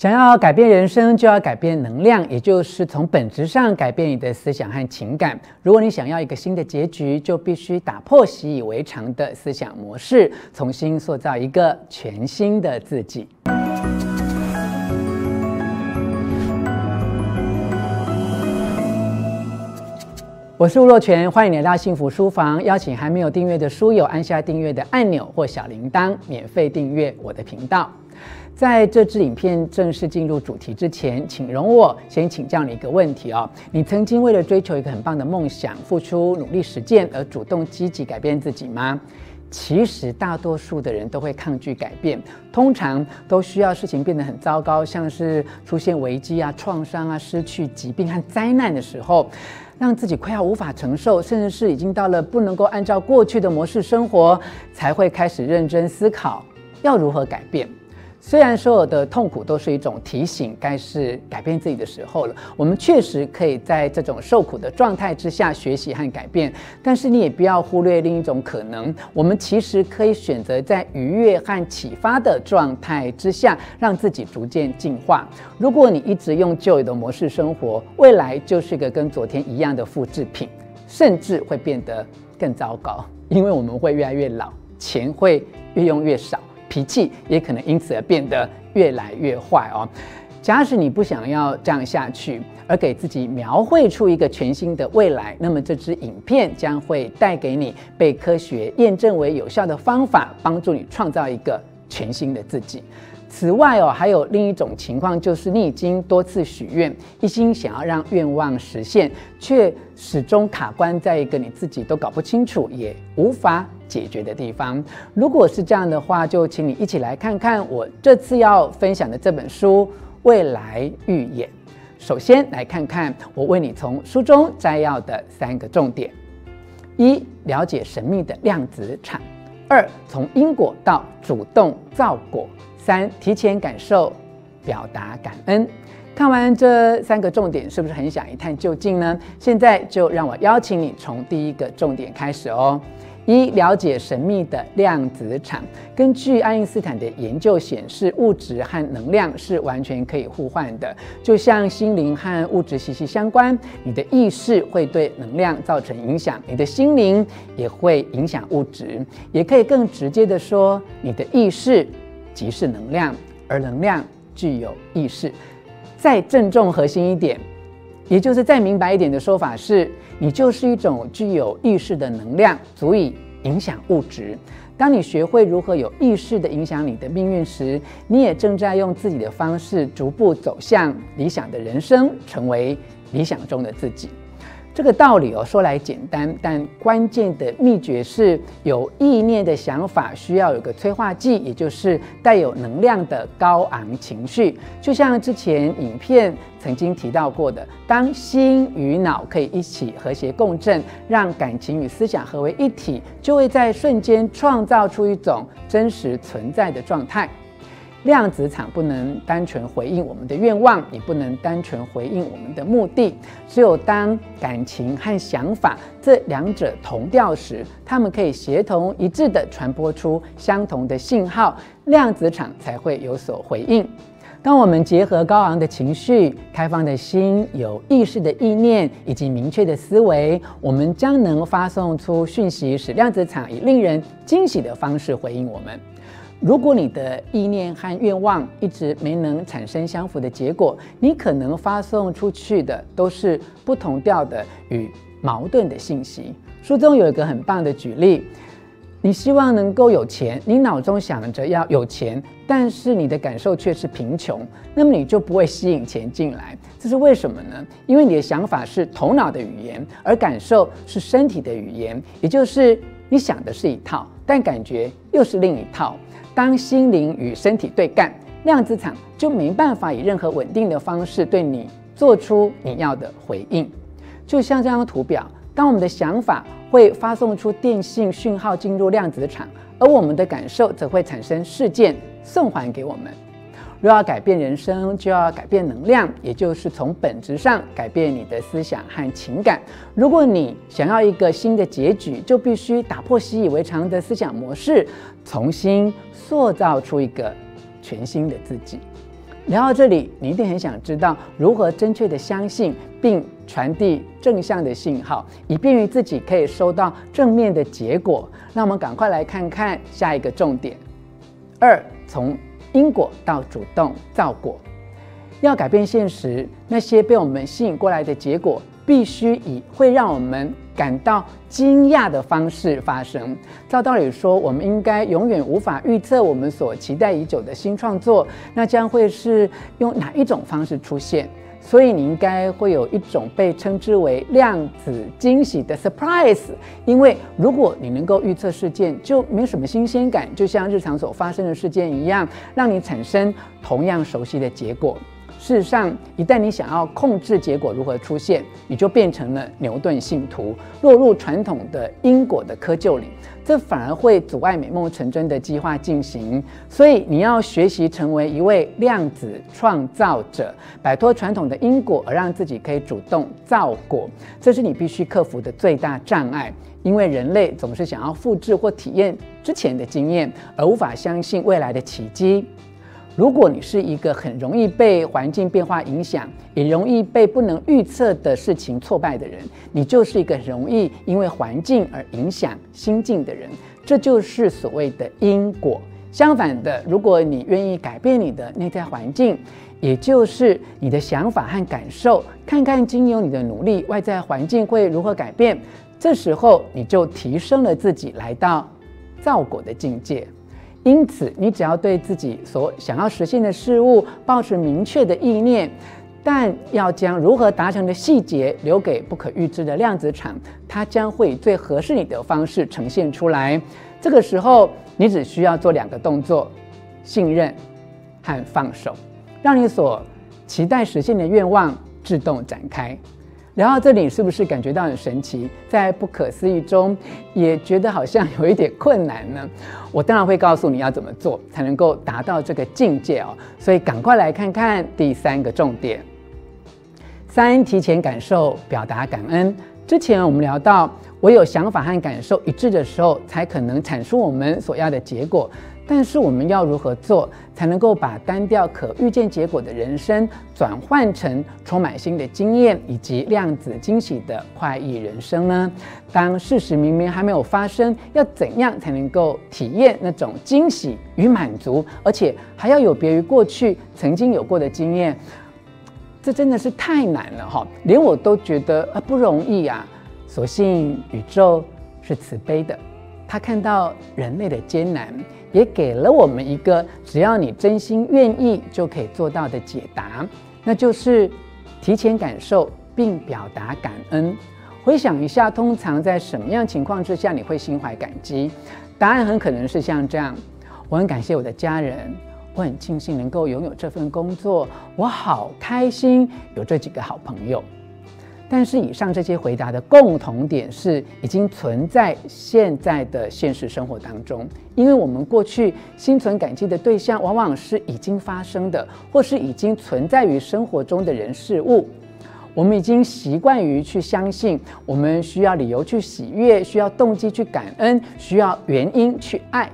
想要改变人生，就要改变能量，也就是从本质上改变你的思想和情感。如果你想要一个新的结局，就必须打破习以为常的思想模式，重新塑造一个全新的自己。我是吴若权，欢迎来到幸福书房。邀请还没有订阅的书友按下订阅的按钮或小铃铛，免费订阅我的频道。在这支影片正式进入主题之前，请容我先请教你一个问题哦：你曾经为了追求一个很棒的梦想，付出努力实践而主动积极改变自己吗？其实大多数的人都会抗拒改变，通常都需要事情变得很糟糕，像是出现危机啊、创伤啊、失去、疾病和灾难的时候，让自己快要无法承受，甚至是已经到了不能够按照过去的模式生活，才会开始认真思考要如何改变。虽然所有的痛苦都是一种提醒，该是改变自己的时候了。我们确实可以在这种受苦的状态之下学习和改变，但是你也不要忽略另一种可能：我们其实可以选择在愉悦和启发的状态之下，让自己逐渐进化。如果你一直用旧有的模式生活，未来就是个跟昨天一样的复制品，甚至会变得更糟糕，因为我们会越来越老，钱会越用越少。脾气也可能因此而变得越来越坏哦。假使你不想要这样下去，而给自己描绘出一个全新的未来，那么这支影片将会带给你被科学验证为有效的方法，帮助你创造一个全新的自己。此外哦，还有另一种情况，就是你已经多次许愿，一心想要让愿望实现，却始终卡关在一个你自己都搞不清楚，也无法解决的地方。如果是这样的话，就请你一起来看看我这次要分享的这本书《未来预演》。首先来看看我为你从书中摘要的三个重点：一、了解神秘的量子场；二、从因果到主动造果。三、提前感受，表达感恩。看完这三个重点，是不是很想一探究竟呢？现在就让我邀请你从第一个重点开始哦。一、了解神秘的量子场。根据爱因斯坦的研究显示，物质和能量是完全可以互换的，就像心灵和物质息息相关。你的意识会对能量造成影响，你的心灵也会影响物质。也可以更直接的说，你的意识。即是能量，而能量具有意识。再郑重核心一点，也就是再明白一点的说法是，你就是一种具有意识的能量，足以影响物质。当你学会如何有意识地影响你的命运时，你也正在用自己的方式逐步走向理想的人生，成为理想中的自己。这个道理哦，说来简单，但关键的秘诀是有意念的想法需要有个催化剂，也就是带有能量的高昂情绪。就像之前影片曾经提到过的，当心与脑可以一起和谐共振，让感情与思想合为一体，就会在瞬间创造出一种真实存在的状态。量子场不能单纯回应我们的愿望，也不能单纯回应我们的目的。只有当感情和想法这两者同调时，它们可以协同一致地传播出相同的信号，量子场才会有所回应。当我们结合高昂的情绪、开放的心、有意识的意念以及明确的思维，我们将能发送出讯息，使量子场以令人惊喜的方式回应我们。如果你的意念和愿望一直没能产生相符的结果，你可能发送出去的都是不同调的与矛盾的信息。书中有一个很棒的举例：你希望能够有钱，你脑中想着要有钱，但是你的感受却是贫穷，那么你就不会吸引钱进来。这是为什么呢？因为你的想法是头脑的语言，而感受是身体的语言，也就是你想的是一套，但感觉又是另一套。当心灵与身体对干，量子场就没办法以任何稳定的方式对你做出你要的回应。就像这张图表，当我们的想法会发送出电信讯号进入量子场，而我们的感受则会产生事件送还给我们。若要改变人生，就要改变能量，也就是从本质上改变你的思想和情感。如果你想要一个新的结局，就必须打破习以为常的思想模式，重新塑造出一个全新的自己。聊到这里，你一定很想知道如何正确的相信并传递正向的信号，以便于自己可以收到正面的结果。那我们赶快来看看下一个重点：二，从因果到主动造果。要改变现实，那些被我们吸引过来的结果，必须以会让我们感到惊讶的方式发生。照道理说，我们应该永远无法预测我们所期待已久的新创作，那将会是用哪一种方式出现？所以你应该会有一种被称之为量子惊喜的 surprise。因为如果你能够预测事件，就没什么新鲜感，就像日常所发生的事件一样，让你产生同样熟悉的结果。事实上，一旦你想要控制结果如何出现，你就变成了牛顿信徒，落入传统的因果的窠臼里，这反而会阻碍美梦成真的计划进行。所以，你要学习成为一位量子创造者，摆脱传统的因果，而让自己可以主动造果。这是你必须克服的最大障碍，因为人类总是想要复制或体验之前的经验，而无法相信未来的奇迹。如果你是一个很容易被环境变化影响，也容易被不能预测的事情挫败的人，你就是一个容易因为环境而影响心境的人。这就是所谓的因果。相反的，如果你愿意改变你的内在环境，也就是你的想法和感受，看看经由你的努力，外在环境会如何改变，这时候你就提升了自己，来到造果的境界。因此，你只要对自己所想要实现的事物抱持明确的意念，但要将如何达成的细节留给不可预知的量子场，它将会以最合适你的方式呈现出来。这个时候，你只需要做两个动作：信任和放手，让你所期待实现的愿望自动展开。聊到这里，是不是感觉到很神奇？在不可思议中，也觉得好像有一点困难呢？我当然会告诉你要怎么做才能够达到这个境界哦。所以赶快来看看第三个重点：三、提前感受，表达感恩。之前我们聊到，唯有想法和感受一致的时候，才可能产出我们所要的结果。但是我们要如何做，才能够把单调可预见结果的人生转换成充满新的经验以及量子惊喜的快意人生呢？当事实明明还没有发生，要怎样才能够体验那种惊喜与满足，而且还要有别于过去曾经有过的经验？这真的是太难了哈，连我都觉得啊不容易啊。所幸宇宙是慈悲的，他看到人类的艰难。也给了我们一个只要你真心愿意就可以做到的解答，那就是提前感受并表达感恩。回想一下，通常在什么样情况之下你会心怀感激？答案很可能是像这样：我很感谢我的家人，我很庆幸能够拥有这份工作，我好开心有这几个好朋友。但是以上这些回答的共同点是，已经存在现在的现实生活当中，因为我们过去心存感激的对象，往往是已经发生的，或是已经存在于生活中的人事物。我们已经习惯于去相信，我们需要理由去喜悦，需要动机去感恩，需要原因去爱。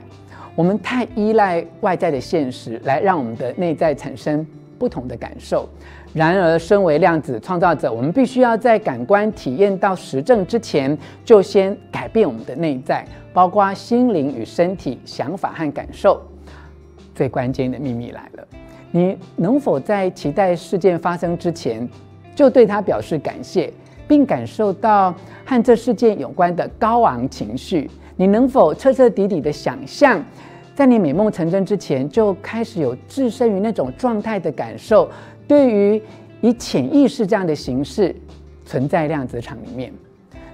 我们太依赖外在的现实，来让我们的内在产生不同的感受。然而，身为量子创造者，我们必须要在感官体验到实证之前，就先改变我们的内在，包括心灵与身体、想法和感受。最关键的秘密来了：你能否在期待事件发生之前，就对它表示感谢，并感受到和这事件有关的高昂情绪？你能否彻彻底底的想象，在你美梦成真之前，就开始有置身于那种状态的感受？对于以潜意识这样的形式存在量子场里面，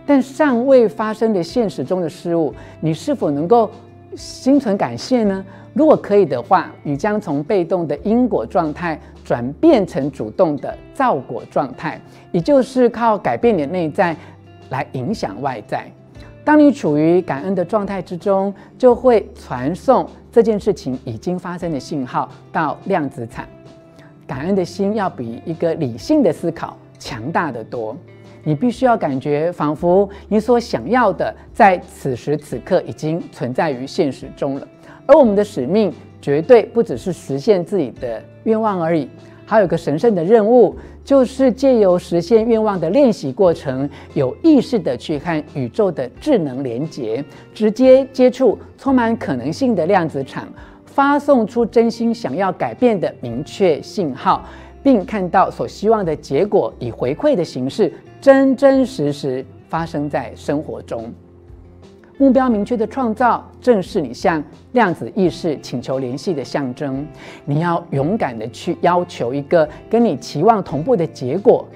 但尚未发生的现实中的事物，你是否能够心存感谢呢？如果可以的话，你将从被动的因果状态转变成主动的造果状态，也就是靠改变你的内在来影响外在。当你处于感恩的状态之中，就会传送这件事情已经发生的信号到量子场。感恩的心要比一个理性的思考强大得多。你必须要感觉仿佛你所想要的在此时此刻已经存在于现实中了。而我们的使命绝对不只是实现自己的愿望而已，还有个神圣的任务，就是借由实现愿望的练习过程，有意识地去和宇宙的智能连接，直接接触充满可能性的量子场，发送出真心想要改变的明确信号，并看到所希望的结果以回馈的形式，真真实实发生在生活中。目标明确的创造，正是你向量子意识请求联系的象征。你要勇敢地去要求一个跟你期望同步的结果。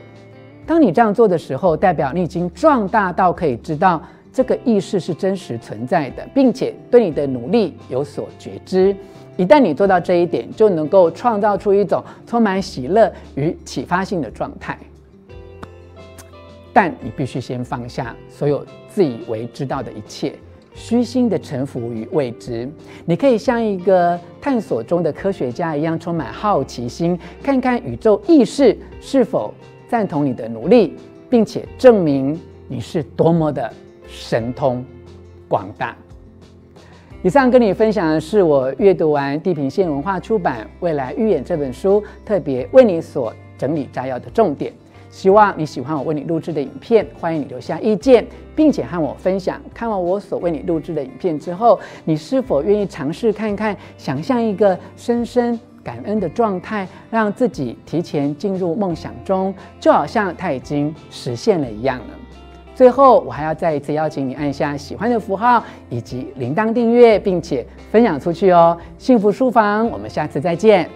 当你这样做的时候，代表你已经壮大到可以知道这个意识是真实存在的，并且对你的努力有所觉知。一旦你做到这一点，就能够创造出一种充满喜乐与启发性的状态。但你必须先放下所有自以为知道的一切，虚心的臣服于未知。你可以像一个探索中的科学家一样，充满好奇心，看看宇宙意识是否赞同你的努力，并且证明你是多么的神通广大。以上跟你分享的是我阅读完地平线文化出版《未来预演》这本书，特别为你所整理摘要的重点。希望你喜欢我为你录制的影片，欢迎你留下意见，并且和我分享。看完我所为你录制的影片之后，你是否愿意尝试看看，想象一个深深感恩的状态，让自己提前进入梦想中，就好像它已经实现了一样呢？最后，我还要再一次邀请你按下喜欢的符号以及铃铛订阅，并且分享出去哦。幸福书房，我们下次再见。